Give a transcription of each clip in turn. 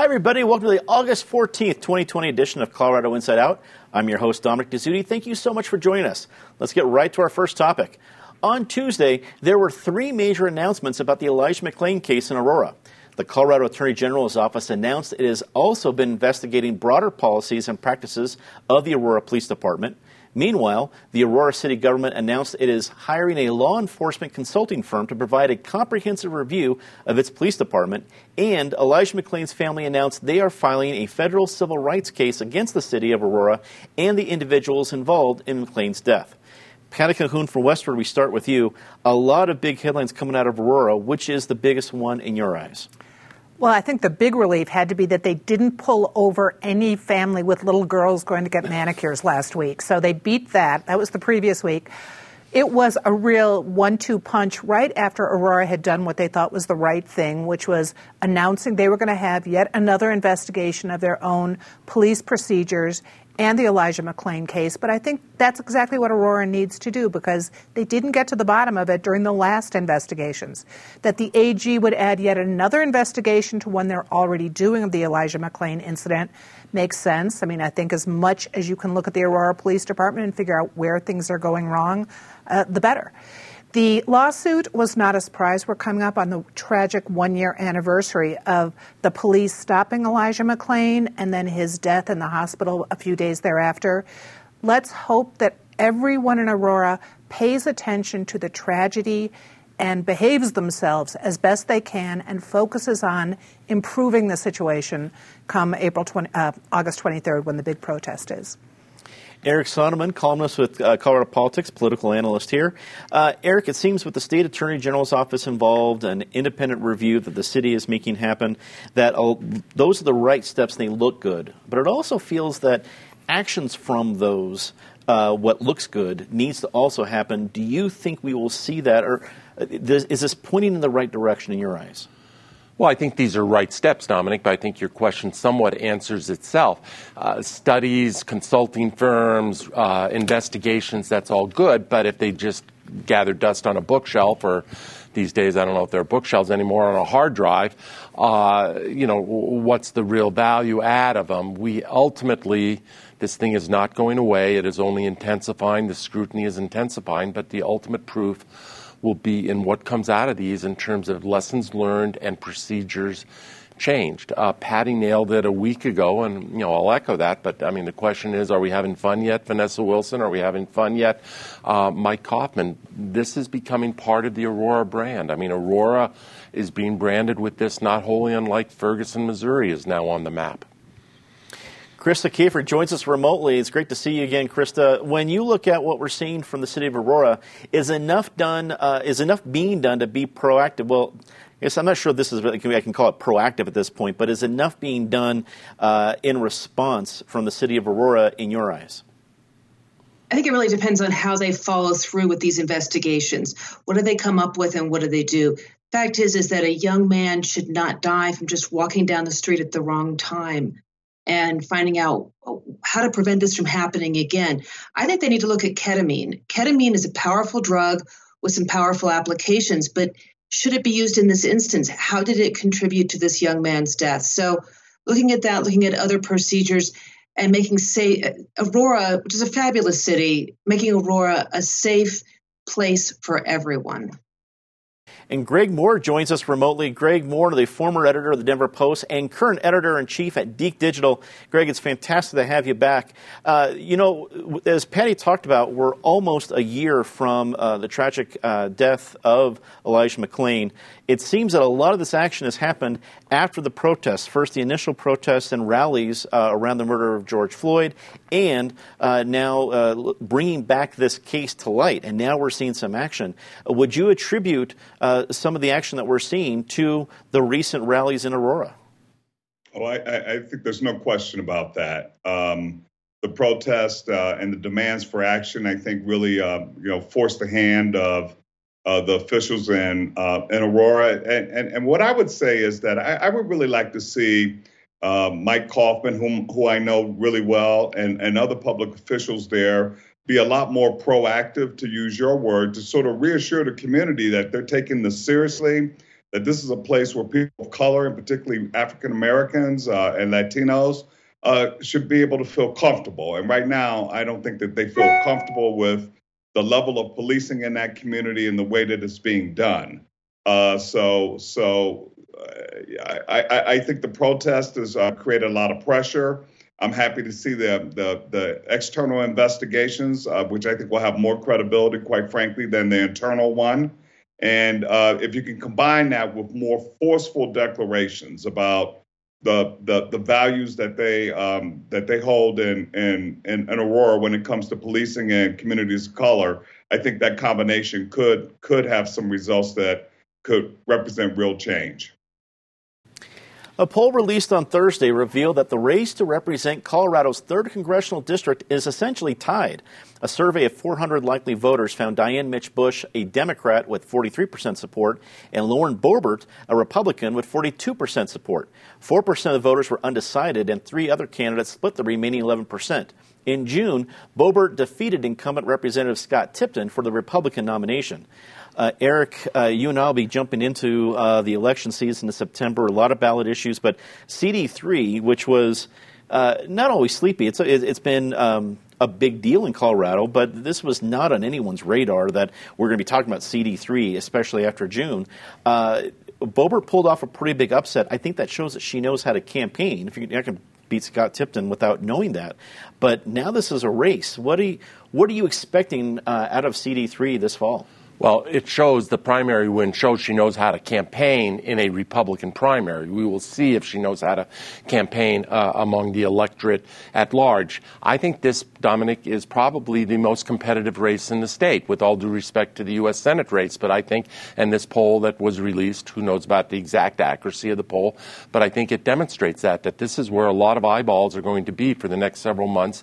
Hi, everybody. Welcome to the August 14th, 2020 edition of Colorado Inside Out. I'm your host, Dominic Dezzutti. Thank you so much for joining us. Let's get right to our first topic. On Tuesday, there were three major announcements about the Elijah McClain case in Aurora. The Colorado Attorney General's office announced it has also been investigating broader policies and practices of the Aurora Police Department. Meanwhile, the Aurora City government announced it is hiring a law enforcement consulting firm to provide a comprehensive review of its police department, and Elijah McClain's family announced they are filing a federal civil rights case against the city of Aurora and the individuals involved in McClain's death. Patty Calhoun from Westword, we start with you. A lot of big headlines coming out of Aurora. Which is the biggest one in your eyes? Well, I think the big relief had to be that they didn't pull over any family with little girls going to get manicures last week. So they beat that. That was the previous week. It was a real one two punch right after Aurora had done what they thought was the right thing, which was announcing they were going to have yet another investigation of their own police procedures and the Elijah McClain case. But I think that's exactly what Aurora needs to do because they didn't get to the bottom of it during the last investigations. That the AG would add yet another investigation to one they're already doing of the Elijah McClain incident makes sense. I mean, I think as much as you can look at the Aurora Police Department and figure out where things are going wrong, uh, the better. The lawsuit was not a surprise. We're coming up on the tragic one year anniversary of the police stopping Elijah McClain and then his death in the hospital a few days thereafter. Let's hope that everyone in Aurora pays attention to the tragedy and behaves themselves as best they can and focuses on improving the situation come April 20, uh, August 23rd when the big protest is. Eric Sondermann, columnist with uh, Colorado Politics, political analyst here. Uh, Eric, it seems with the state attorney general's office involved, an independent review that the city is making happen, that those are the right steps and they look good. But it also feels that actions from those, uh, what looks good, needs to also happen. Do you think we will see that, or uh, is this pointing in the right direction in your eyes? Well, I think these are right steps, Dominic, but I think your question somewhat answers itself. Uh, studies, consulting firms, uh, investigations, that's all good, but if they just gather dust on a bookshelf or these days, I don't know if there are bookshelves anymore on a hard drive. Uh, you know, what's the real value add of them? We ultimately, this thing is not going away. It is only intensifying. The scrutiny is intensifying, but the ultimate proof will be in what comes out of these in terms of lessons learned and procedures changed. Uh, Patty nailed it a week ago, and you know I'll echo that. But I mean, the question is, are we having fun yet, Vanessa Wilson? Are we having fun yet, uh, Mike Coffman? This is becoming part of the Aurora brand. I mean, Aurora is being branded with this, not wholly unlike Ferguson, Missouri, is now on the map. Krista Kafer joins us remotely. It's great to see you again, Krista. When you look at what we're seeing from the city of Aurora, is enough done? Uh, is enough being done to be proactive? Well, yes, I'm not sure this is. I can call it proactive at this point, but is enough being done uh, in response from the city of Aurora in your eyes? I think it really depends on how they follow through with these investigations. What do they come up with, and what do they do? Fact is, is that a young man should not die from just walking down the street at the wrong time and finding out how to prevent this from happening again. I think they need to look at ketamine. Ketamine is a powerful drug with some powerful applications, but should it be used in this instance? How did it contribute to this young man's death? So, looking at that, looking at other procedures, and making say Aurora, which is a fabulous city, making Aurora a safe place for everyone. And Greg Moore joins us remotely. Greg Moore, the former editor of the Denver Post and current editor in chief at Deke Digital. Greg, it's fantastic to have you back. Uh, you know, as Patty talked about, we're almost a year from uh, the tragic uh, death of Elijah McClain. It seems that a lot of this action has happened after the protests. First, the initial protests and rallies uh, around the murder of George Floyd, and uh, now uh, bringing back this case to light. And now we're seeing some action. would you attribute some of the action that we're seeing to the recent rallies in Aurora? Oh, I, I think there's no question about that. Um, the protest uh, and the demands for action, I think, really, uh, you know, forced the hand of uh, the officials in uh, in Aurora. And, and, and what I would say is that I, I would really like to see uh, Mike Coffman, whom who I know really well, and and other public officials there be a lot more proactive, to use your word, to sort of reassure the community that they're taking this seriously, that this is a place where people of color, and particularly African Americans uh, and Latinos, uh, should be able to feel comfortable. And right now, I don't think that they feel comfortable with the level of policing in that community and the way that it's being done. Uh, so, so uh, I, I, I, think the protest has uh, created a lot of pressure. I'm happy to see the the, the external investigations, uh, which I think will have more credibility, quite frankly, than the internal one. And uh, if you can combine that with more forceful declarations about the the, the values that they um, that they hold in, in in Aurora when it comes to policing and communities of color, I think that combination could could have some results that could represent real change. A poll released on Thursday revealed that the race to represent Colorado's 3rd congressional district is essentially tied. A survey of 400 likely voters found Diane Mitsch Bush, a Democrat with 43% support, and Lauren Boebert, a Republican with 42% support. 4% of voters were undecided, and three other candidates split the remaining 11%. In June, Boebert defeated incumbent Representative Scott Tipton for the Republican nomination. Uh, Eric, uh, you and I will be jumping into uh, the election season in September, a lot of ballot issues, but CD3, which was uh, not always sleepy, it's, it's been um, a big deal in Colorado, but this was not on anyone's radar that we're going to be talking about CD3, especially after June. Uh, Boebert pulled off a pretty big upset. I think that shows that she knows how to campaign. If you can beat Scott Tipton without knowing that, but now this is a race. What are you, what are you expecting uh, out of CD3 this fall? Well, it shows the primary win shows she knows how to campaign in a Republican primary. We will see if she knows how to campaign uh, among the electorate at large. I think this, Dominic, is probably the most competitive race in the state, with all due respect to the U.S. Senate race. But I think, and this poll that was released, who knows about the exact accuracy of the poll, but I think it demonstrates that, that this is where a lot of eyeballs are going to be for the next several months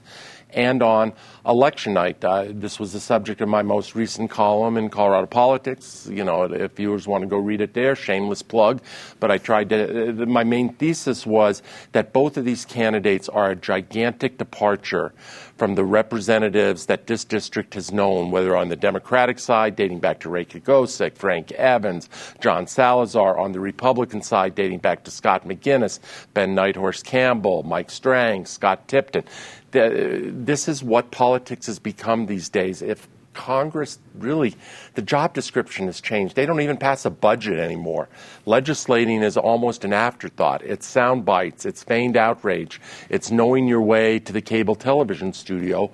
and on election night. Uh, this was the subject of my most recent column in Colorado Politics. You know, if viewers want to go read it there, shameless plug. But I tried to, uh, my main thesis was that both of these candidates are a gigantic departure from the representatives that this district has known, whether on the Democratic side, dating back to Ray Kogovsek, Frank Evans, John Salazar, on the Republican side, dating back to Scott McInnis, Ben Nighthorse Campbell, Mike Strang, Scott Tipton this is what politics has become these days. If Congress really, the job description has changed. They don't even pass a budget anymore. Legislating is almost an afterthought. It's sound bites, it's feigned outrage, it's knowing your way to the cable television studio.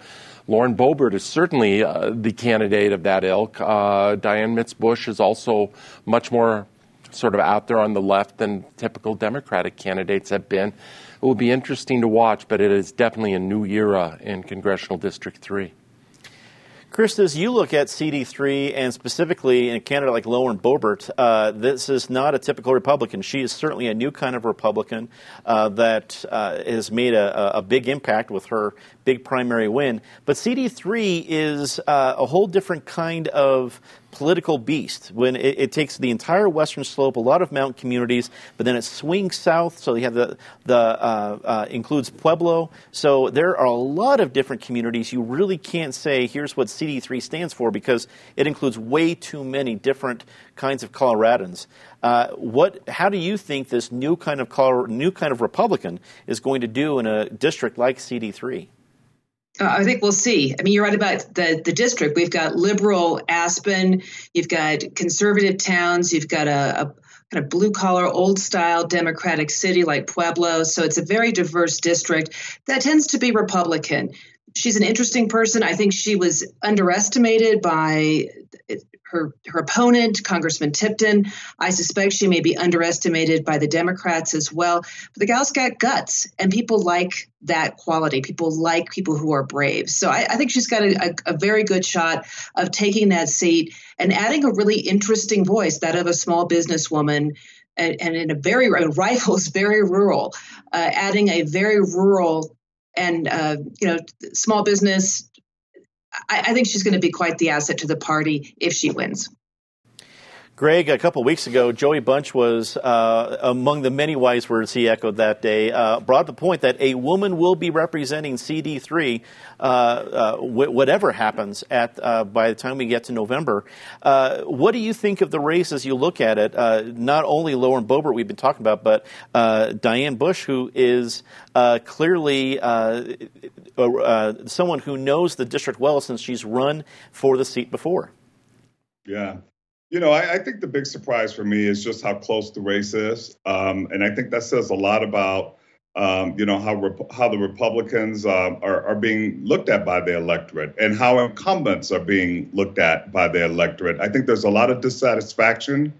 Lauren Boebert is certainly uh, the candidate of that ilk. Uh, Diane Mitsch Bush is also much more sort of out there on the left than typical Democratic candidates have been. It will be interesting to watch, but it is definitely a new era in Congressional District 3. Chris, as you look at CD3 and specifically in a candidate like Lauren Boebert, uh, this is not a typical Republican. She is certainly a new kind of Republican uh, that uh, has made a, a, big impact with her big primary win. But CD3 is uh, a whole different kind of political beast when it, it, takes the entire western slope, a lot of mountain communities, but then it swings south. So you have the the uh, uh, includes Pueblo. So there are a lot of different communities. You really can't say here's what CD3 stands for because it includes way too many different kinds of Coloradans. Uh, what? How do you think this new kind of new kind of Republican is going to do in a district like CD3? Uh, I think we'll see. I mean, you're right about the, the district. We've got liberal Aspen, you've got conservative towns, you've got a, a kind of blue collar, old style democratic city like Pueblo. So it's a very diverse district that tends to be Republican. She's an interesting person. I think she was underestimated by her her opponent, Congressman Tipton. I suspect she may be underestimated by the Democrats as well. But the gal's got guts, and people like that quality. People like people who are brave. So I, I think she's got a, a, a very good shot of taking that seat and adding a really interesting voice, that of a small businesswoman and, and, in a very rifle is very rural, uh, adding a very rural and uh, you know small business I, I think she's going to be quite the asset to the party if she wins. Greg, a couple weeks ago, Joey Bunch was uh, among the many wise words he echoed that day, uh, brought the point that a woman will be representing CD3 uh, uh, w- whatever happens at uh, by the time we get to November. Uh, what do you think of the race as you look at it? not only Lauren Boebert we've been talking about, but Diane Bush, who is clearly someone who knows the district well since she's run for the seat before. Yeah, you know, I, I, think the big surprise for me is just how close the race is, um, and I think that says a lot about um, you know how rep- how the Republicans uh, are, are being looked at by the electorate, and how incumbents are being looked at by the electorate. I think there's a lot of dissatisfaction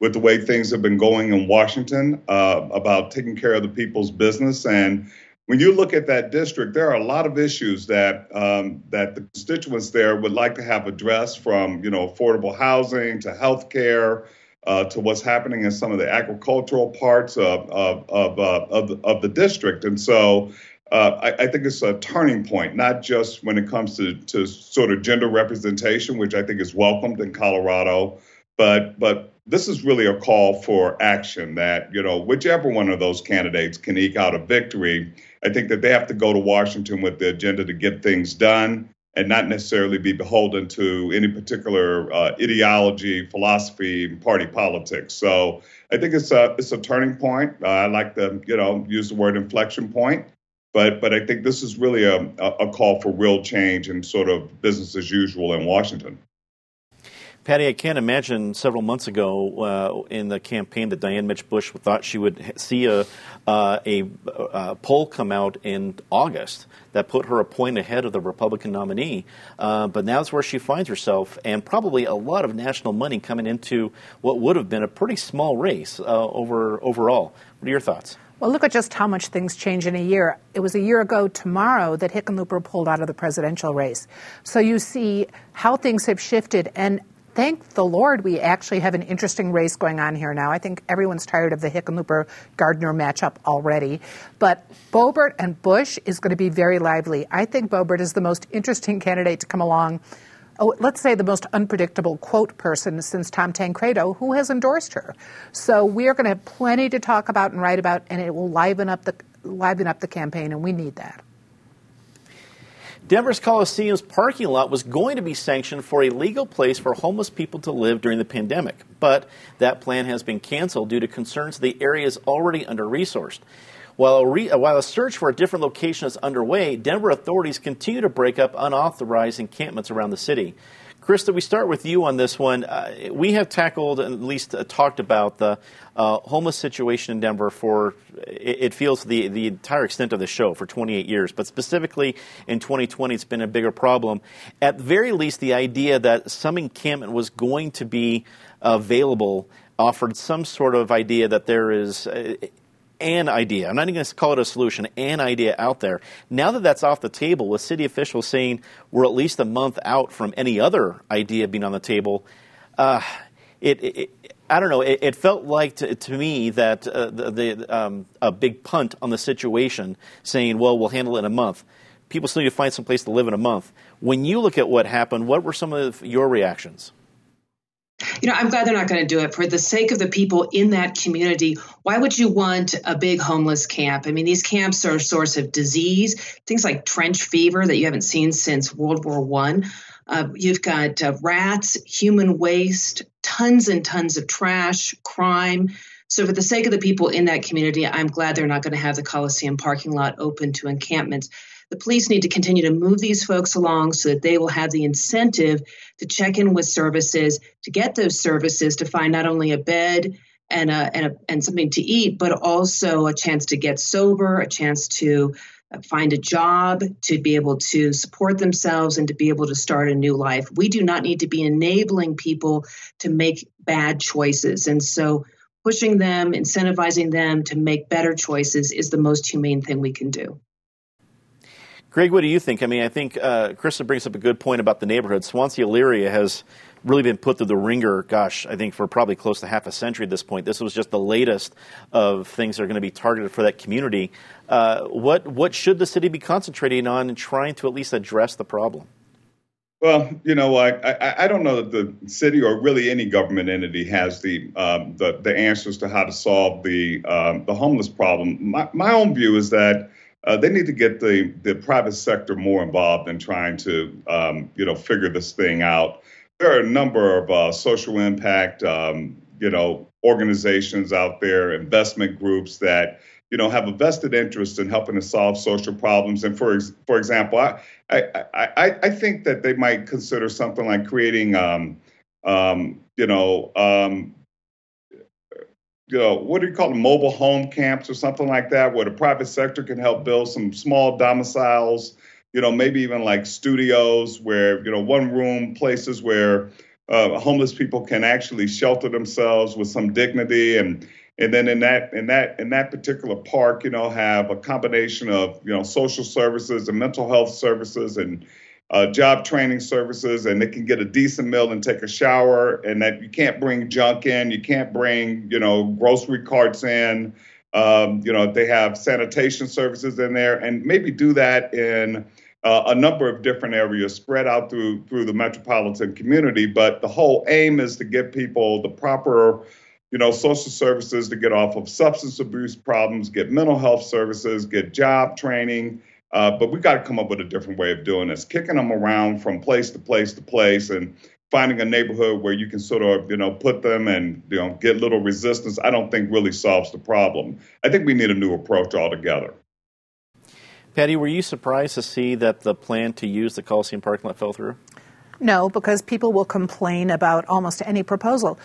with the way things have been going in Washington uh, about taking care of the people's business and when you look at that district, there are a lot of issues that um, that the constituents there would like to have addressed, from you know affordable housing to health care. Uh, to what's happening in some of the agricultural parts of of of, uh, of, the, of the district, and so uh, I, I, think it's a turning point, not just when it comes to, to sort of gender representation, which I think is welcomed in Colorado, but but this is really a call for action. That you know whichever one of those candidates can eke out a victory, I think that they have to go to Washington with the agenda to get things done and not necessarily be beholden to any particular uh, ideology, philosophy, party politics. So I think it's a it's a turning point. Uh, I like to you know use the word inflection point, but but I think this is really a, a call for real change and sort of business as usual in Washington. Patty, I can't imagine several months ago uh, in the campaign that Diane Mitsch Bush thought she would see a, uh, a, a, poll come out in August that put her a point ahead of the Republican nominee. Uh, but now it's where she finds herself, and probably a lot of national money coming into what would have been a pretty small race uh, over overall. What are your thoughts? Well, look at just how much things change in a year. It was a year ago tomorrow that Hickenlooper pulled out of the presidential race. So you see how things have shifted. And thank the Lord we actually have an interesting race going on here now. I think everyone's tired of the Hickenlooper Gardner matchup already. But Boebert and Bush is going to be very lively. I think Boebert is the most interesting candidate to come along. Oh, let's say the most unpredictable quote person since Tom Tancredo, who has endorsed her. So we are going to have plenty to talk about and write about, and it will liven up the liven up the campaign, and we need that. Denver's Coliseum's parking lot was going to be sanctioned for a legal place for homeless people to live during the pandemic, but that plan has been canceled due to concerns the area is already under resourced. While a, re- while a search for a different location is underway, Denver authorities continue to break up unauthorized encampments around the city. Krista, we start with you on this one. Uh, we have tackled, at least uh, talked about, the uh, homeless situation in Denver for, it, it, feels, the, the entire extent of the show for 28 years. But specifically in 2020, it's been a bigger problem. At very least, the idea that some encampment was going to be available offered some sort of idea that there is. An idea. I'm not even going to call it a solution, an idea out there. Now that that's off the table, with city officials saying we're at least a month out from any other idea being on the table, uh, it, it, I don't know. It, it felt like to, to me that uh, the, the um, a big punt on the situation, saying, "Well, we'll handle it in a month." People still need to find some place to live in a month. When you look at what happened, what were some of your reactions? You know, I'm glad they're not going to do it for the sake of the people in that community. Why would you want a big homeless camp? I mean, these camps are a source of disease, things like trench fever that you haven't seen since World War One. Uh, you've got uh, rats, human waste, tons and tons of trash, crime. So, for the sake of the people in that community, I'm glad they're not going to have the Coliseum parking lot open to encampments the police need to continue to move these folks along so that they will have the incentive to check in with services, to get those services, to find not only a bed and a, and, a, and something to eat, but also a chance to get sober, a chance to uh, find a job, to be able to support themselves, and to be able to start a new life. We do not need to be enabling people to make bad choices. And so, pushing them, incentivizing them to make better choices is the most humane thing we can do. Greg, what do you think? I mean, I think uh, Krista brings up a good point about the neighborhood. Swansea Elyria has really been put through the ringer, gosh, I think for probably close to half a century at this point. This was just the latest of things that are going to be targeted for that community. Uh, what, what should the city be concentrating on and trying to at least address the problem? Well, you know, I, I, I don't know that the city or really any government entity has the um, the, the answers to how to solve the um, the homeless problem. My, my own view is that uh, they need to get the the private sector more involved in trying to um, you know figure this thing out. There are a number of uh, social impact um, you know organizations out there, investment groups that you know, have a vested interest in helping to solve social problems. And for for example, I I, I, I think that they might consider something like creating, um, um, you know, um, you know, what do you call them, mobile home camps or something like that, where the private sector can help build some small domiciles, you know, maybe even like studios where, you know, one room places where uh, homeless people can actually shelter themselves with some dignity and and then in that in that in that particular park, you know, have a combination of you know social services and mental health services and uh, job training services, and they can get a decent meal and take a shower, and that you can't bring junk in, you can't bring you know grocery carts in. Um, you know, they have sanitation services in there, and maybe do that in uh, a number of different areas spread out through through the metropolitan community. But the whole aim is to give people the proper you know, social services to get off of substance abuse problems, get mental health services, get job training. Uh, but we got to come up with a different way of doing this, kicking them around from place to place to place and finding a neighborhood where you can sort of, you know, put them and, you know, get little resistance, I don't think really solves the problem. I think we need a new approach altogether. Patty, were you surprised to see that the plan to use the Coliseum parking lot fell through? No, because people will complain about almost any proposal.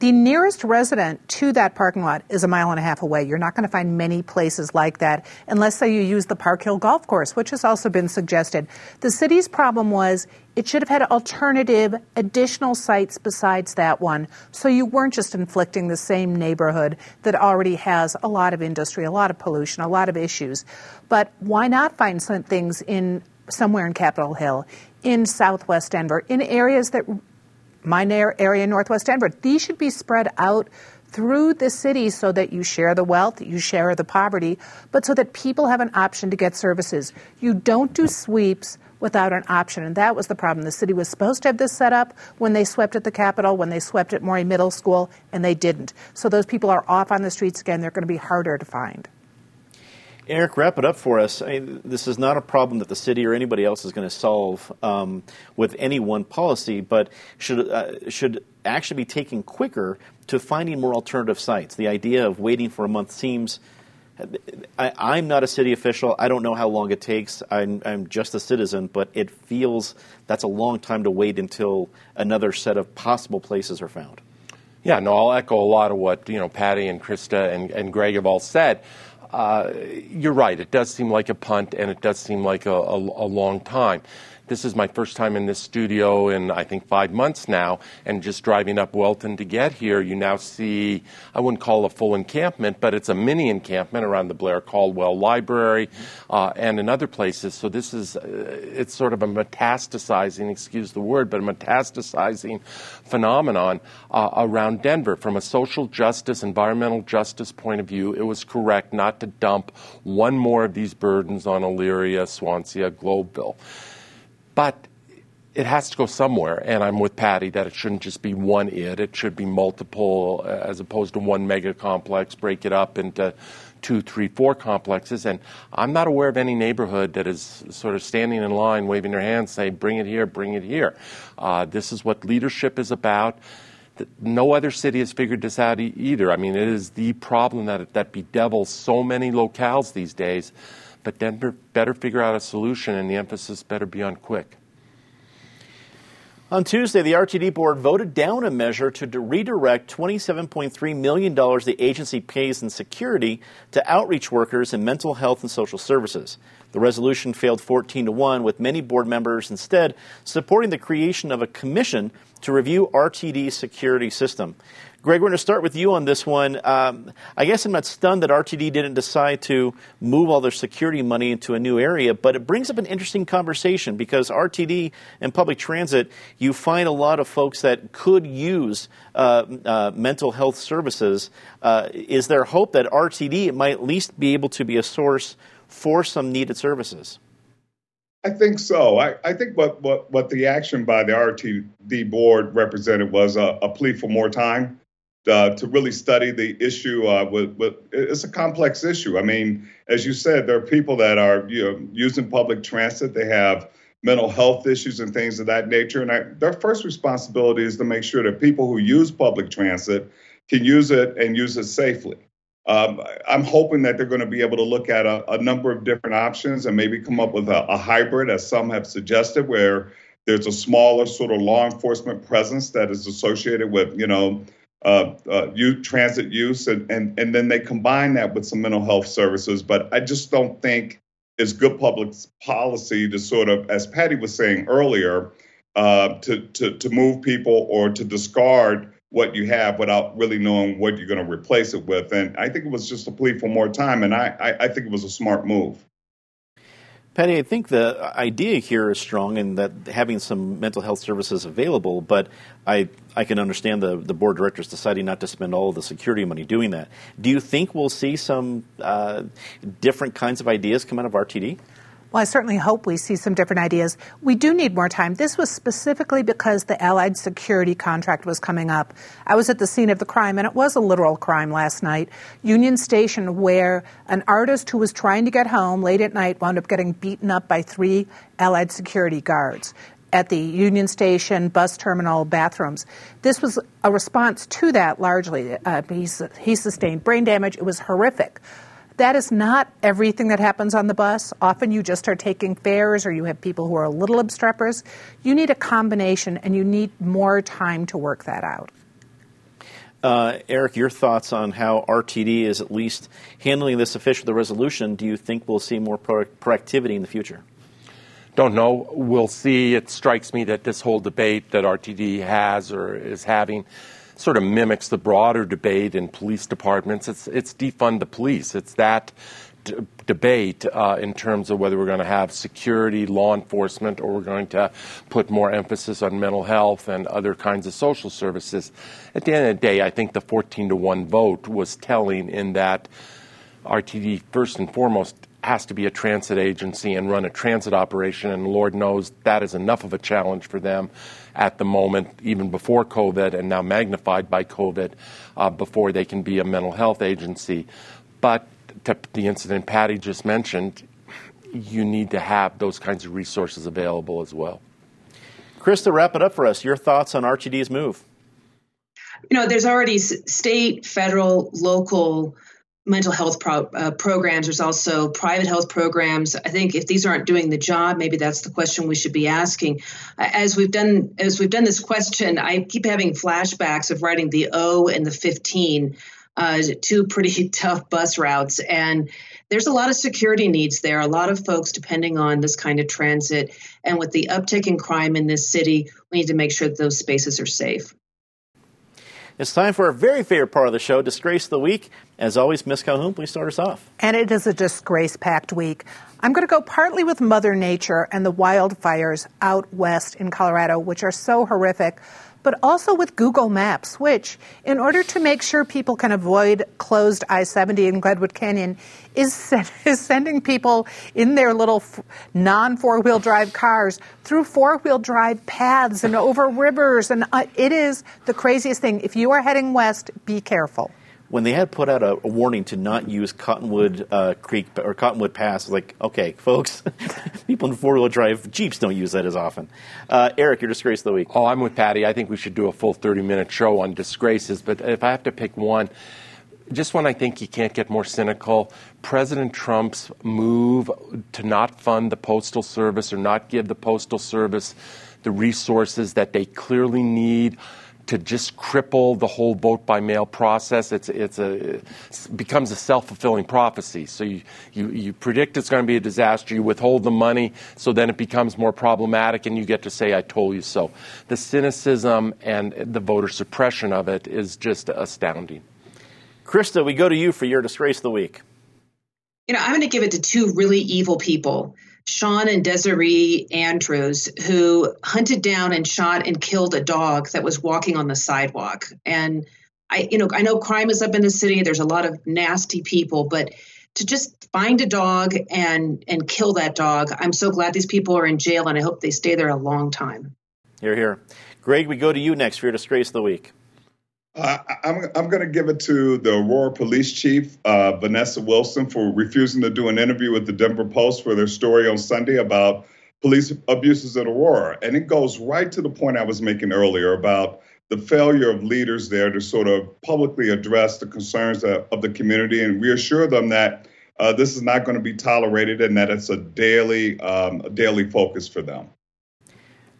The nearest resident to that parking lot is a mile and a half away. You're not going to find many places like that unless, say, you use the Park Hill Golf Course, which has also been suggested. The city's problem was it should have had alternative, additional sites besides that one, so you weren't just inflicting the same neighborhood that already has a lot of industry, a lot of pollution, a lot of issues. But why not find some things in somewhere in Capitol Hill, in Southwest Denver, in areas that my area, Northwest Denver. These should be spread out through the city so that you share the wealth, you share the poverty, but so that people have an option to get services. You don't do sweeps without an option, and that was the problem. The city was supposed to have this set up when they swept at the Capitol, when they swept at Morey Middle School, and they didn't. So those people are off on the streets again. They're going to be harder to find. Eric, wrap it up for us. I mean, this is not a problem that the city or anybody else is going to solve um, with any one policy, but should uh, should actually be taken quicker to finding more alternative sites. The idea of waiting for a month seems. I, am not a city official. I don't know how long it takes. I'm, I'm just a citizen, but it feels that's a long time to wait until another set of possible places are found. Yeah, no, I'll echo a lot of what you know Patty and Krista and, and Greg have all said uh, you're right. It does seem like a punt, and it does seem like a, a, a long time. This is my first time in this studio in, I think, five months now. And just driving up Welton to get here, you now see, I wouldn't call a full encampment, but it's a mini encampment around the Blair Caldwell Library uh, and in other places. So this is, uh, it's sort of a metastasizing, excuse the word, but a metastasizing phenomenon uh, around Denver. From a social justice, environmental justice point of view, it was correct not to dump one more of these burdens on Elyria, Swansea, Globeville. But it has to go somewhere, and I'm with Patty that it shouldn't just be one it. It should be multiple, uh, as opposed to one mega complex. Break it up into two, three, four complexes. And I'm not aware of any neighborhood that is sort of standing in line, waving their hands, saying, "Bring it here, bring it here." Uh, this is what leadership is about. No other city has figured this out either. I mean, it is the problem that that bedevils so many locales these days but Denver better figure out a solution, and the emphasis better be on quick. On Tuesday, the RTD board voted down a measure to redirect $27.3 million the agency pays in security to outreach workers in mental health and social services. The resolution failed 14 to 1, with many board members instead supporting the creation of a commission to review RTD's security system. Greg, we're going to start with you on this one. Um, I guess I'm not stunned that RTD didn't decide to move all their security money into a new area, but it brings up an interesting conversation because RTD and public transit, you find a lot of folks that could use uh, uh, mental health services. Uh, is there hope that RTD might at least be able to be a source for some needed services? I think so. I, I think what, what, what the action by the RTD board represented was a, a plea for more time uh, to really study the issue. Uh, with, with, it's a complex issue. I mean, as you said, there are people that are you know, using public transit. They have mental health issues and things of that nature. And I, their first responsibility is to make sure that people who use public transit can use it and use it safely. Um, I'm hoping that they're going to be able to look at a, a number of different options and maybe come up with a, a, hybrid, as some have suggested, where there's a smaller sort of law enforcement presence that is associated with, you know, uh, uh, youth transit use, and, and and then they combine that with some mental health services. But I just don't think it's good public policy to sort of, as Patty was saying earlier, uh, to to to move people or to discard what you have without really knowing what you're going to replace it with. And I think it was just a plea for more time, and I, I, I think it was a smart move. Patty, I think the idea here is strong in that having some mental health services available, but I, I can understand the, the board directors deciding not to spend all of the security money doing that. Do you think we'll see some uh, different kinds of ideas come out of RTD? Well, I certainly hope we see some different ideas. We do need more time. This was specifically because the Allied security contract was coming up. I was at the scene of the crime, and it was a literal crime last night. Union Station, where an artist who was trying to get home late at night wound up getting beaten up by three Allied security guards at the Union Station bus terminal bathrooms. This was a response to that largely. Uh, he, he sustained brain damage. It was horrific. That is not everything that happens on the bus. Often you just are taking fares or you have people who are a little obstreperous. You need a combination and you need more time to work that out. Uh, Eric, your thoughts on how RTD is at least handling this official the resolution? Do you think we'll see more pro- proactivity in the future? Don't know. We'll see. It strikes me that this whole debate that RTD has or is having sort of mimics the broader debate in police departments. It's, it's defund the police. It's that d- debate uh, in terms of whether we're going to have security, law enforcement, or we're going to put more emphasis on mental health and other kinds of social services. At the end of the day, I think the 14 to 1 vote was telling in that RTD, first and foremost, has to be a transit agency and run a transit operation, and Lord knows that is enough of a challenge for them at the moment, even before COVID, and now magnified by COVID, uh, before they can be a mental health agency. But to the incident Patty just mentioned, you need to have those kinds of resources available as well. Chris, to wrap it up for us. Your thoughts on RTD's move? You know, there's already state, federal, local mental health pro, uh, programs. There's also private health programs. I think if these aren't doing the job, maybe that's the question we should be asking. As we've done, as we've done this question, I keep having flashbacks of writing the O and the 15, uh, two pretty tough bus routes, and there's a lot of security needs there. A lot of folks depending on this kind of transit, and with the uptick in crime in this city, we need to make sure that those spaces are safe. It's time for our very favorite part of the show, Disgrace the Week. As always, Miss Calhoun, please start us off. And it is a disgrace packed week. I'm going to go partly with Mother Nature and the wildfires out west in Colorado, which are so horrific but also with Google Maps, which, in order to make sure people can avoid closed I 70 in Glenwood Canyon, is, set, is sending people in their little non four wheel drive cars through four wheel drive paths and over rivers. And uh, it is the craziest thing. If you are heading west, be careful when they had put out a, a warning to not use Cottonwood uh, Creek or Cottonwood Pass, like, okay, folks, people in four wheel drive Jeeps don't use that as often. Uh, Eric, your disgrace of the week. Oh, I'm with Patty. I think we should do a full 30 minute show on disgraces, but if I have to pick one, just when I think you can't get more cynical, President Trump's move to not fund the Postal Service or not give the Postal Service the resources that they clearly need to just cripple the whole vote by mail process. It's, it's a, it becomes a self fulfilling prophecy. So you, you, you predict it's going to be a disaster, you withhold the money, so then it becomes more problematic, and you get to say, I told you so. The cynicism and the voter suppression of it is just astounding. Krista, we go to you for your disgrace of the week. You know, I'm going to give it to two really evil people Sean and Desiree Andrews, who hunted down and shot and killed a dog that was walking on the sidewalk. And I, you know, I know crime is up in the city. There's a lot of nasty people, but to just find a dog and and kill that dog. I'm so glad these people are in jail, and I hope they stay there a long time. Here, here, Greg. We go to you next for your disgrace of the week. Uh, I'm, I'm going to give it to the Aurora Police Chief, uh, Vanessa Wilson, for refusing to do an interview with the Denver Post for their story on Sunday about police abuses at Aurora. And it goes right to the point I was making earlier about the failure of leaders there to sort of publicly address the concerns of, of the community and reassure them that uh, this is not going to be tolerated and that it's a daily, um, a daily focus for them.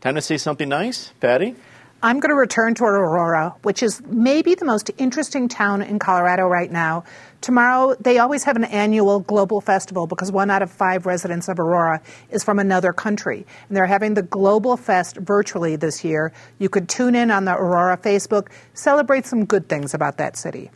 Time to say something nice, Patty. I'm going to return to Aurora, which is maybe the most interesting town in Colorado right now. Tomorrow, they always have an annual global festival because one out of five residents of Aurora is from another country. And they're having the Global Fest virtually this year. You could tune in on the Aurora Facebook, celebrate some good things about that city.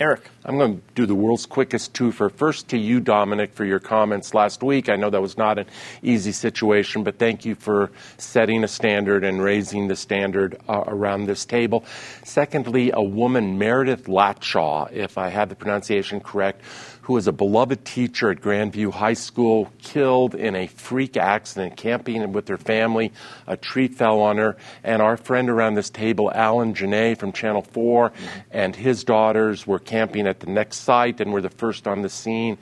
Eric. I'm going to do the world's quickest two for First to you, Dominic, for your comments last week. I know that was not an easy situation, but thank you for setting a standard and raising the standard uh, around this table. Secondly, a woman, Meredith Latshaw, if I had the pronunciation correct, who was a beloved teacher at Grandview High School, killed in a freak accident camping with her family. A tree fell on her. And our friend around this table, Alan Gionet from Channel 4, mm-hmm. and his daughters were camping at the next site and were the first on the scene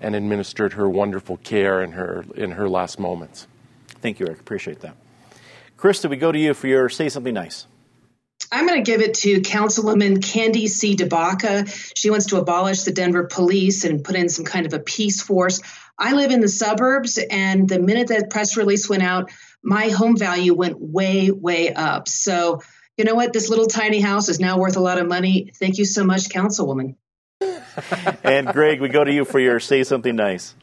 and administered her wonderful care in her, in her last moments. Thank you, Eric. Appreciate that. Krista, we go to you for your Say Something Nice. I'm going to give it to Councilwoman Candi CdeBaca. She wants to abolish the Denver police and put in some kind of a peace force. I live in the suburbs, and the minute that press release went out, my home value went way, way up. So, you know what? This little tiny house is now worth a lot of money. Thank you so much, Councilwoman. and Greg, we go to you for your say something nice.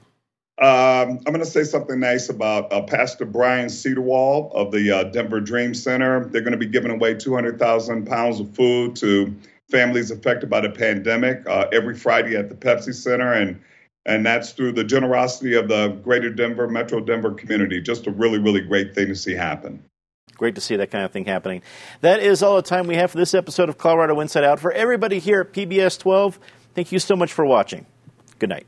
Um, I'm going to say something nice about uh, Pastor Brian Cedarwall of the uh, Denver Dream Center. They're going to be giving away 200,000 pounds of food to families affected by the pandemic uh, every Friday at the Pepsi Center, and and that's through the generosity of the Greater Denver Metro Denver community. Just a really, really great thing to see happen. Great to see that kind of thing happening. That is all the time we have for this episode of Colorado Inside Out. For everybody here at PBS 12, thank you so much for watching. Good night.